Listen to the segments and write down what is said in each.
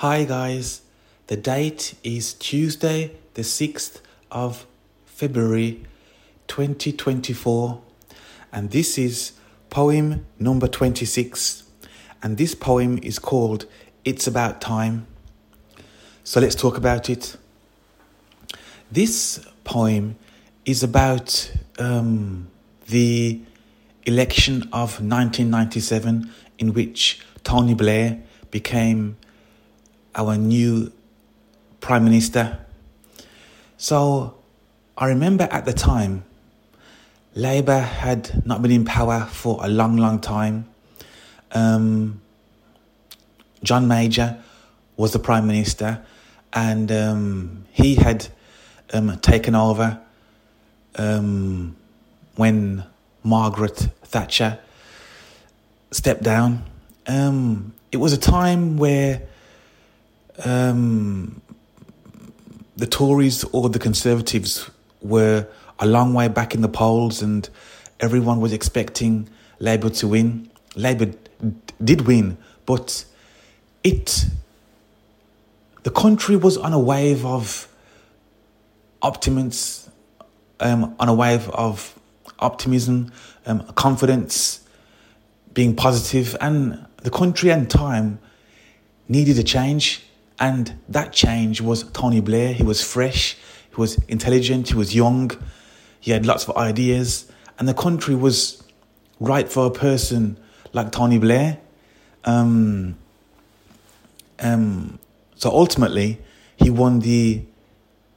Hi, guys. The date is Tuesday, the 6th of February 2024, and this is poem number 26. And this poem is called It's About Time. So let's talk about it. This poem is about um, the election of 1997, in which Tony Blair became our new prime minister. So I remember at the time, Labour had not been in power for a long, long time. Um, John Major was the prime minister, and um, he had um, taken over um, when Margaret Thatcher stepped down. Um, it was a time where um, the Tories or the Conservatives were a long way back in the polls, and everyone was expecting Labour to win. Labour did win, but it the country was on a wave of optimism, um, on a wave of optimism, um, confidence, being positive, and the country and time needed a change. And that change was Tony Blair. He was fresh, he was intelligent, he was young, he had lots of ideas, and the country was right for a person like Tony Blair. Um, um, so ultimately, he won the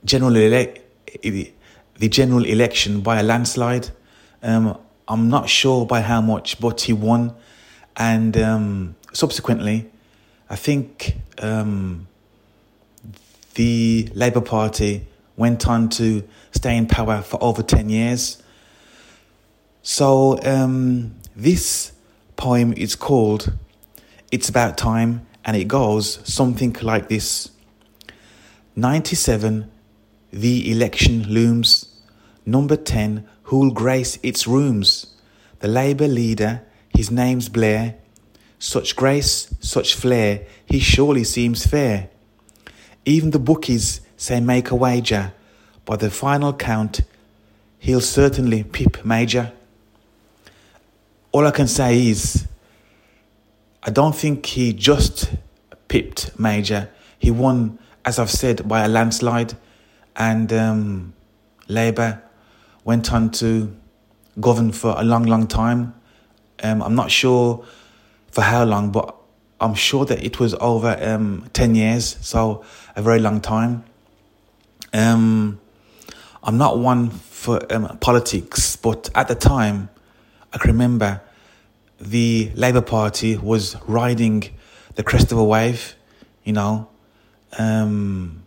general the general election by a landslide. Um, I'm not sure by how much, but he won, and um, subsequently, I think um, the Labour Party went on to stay in power for over 10 years. So, um, this poem is called It's About Time, and it goes something like this 97, the election looms. Number 10, who'll grace its rooms? The Labour leader, his name's Blair. Such grace, such flair, he surely seems fair. Even the bookies say make a wager. By the final count, he'll certainly pip Major. All I can say is, I don't think he just pipped Major. He won, as I've said, by a landslide, and um, Labour went on to govern for a long, long time. Um, I'm not sure for how long, but I'm sure that it was over um, 10 years, so a very long time. Um, I'm not one for um, politics, but at the time, I can remember the Labour Party was riding the crest of a wave, you know. Um,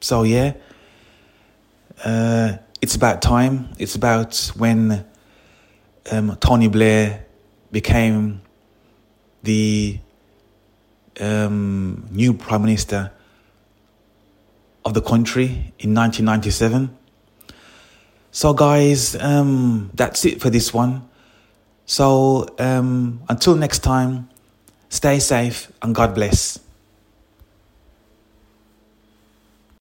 so, yeah, uh, it's about time. It's about when um, Tony Blair became the um, new prime minister of the country in 1997. So, guys, um, that's it for this one. So, um, until next time, stay safe and God bless.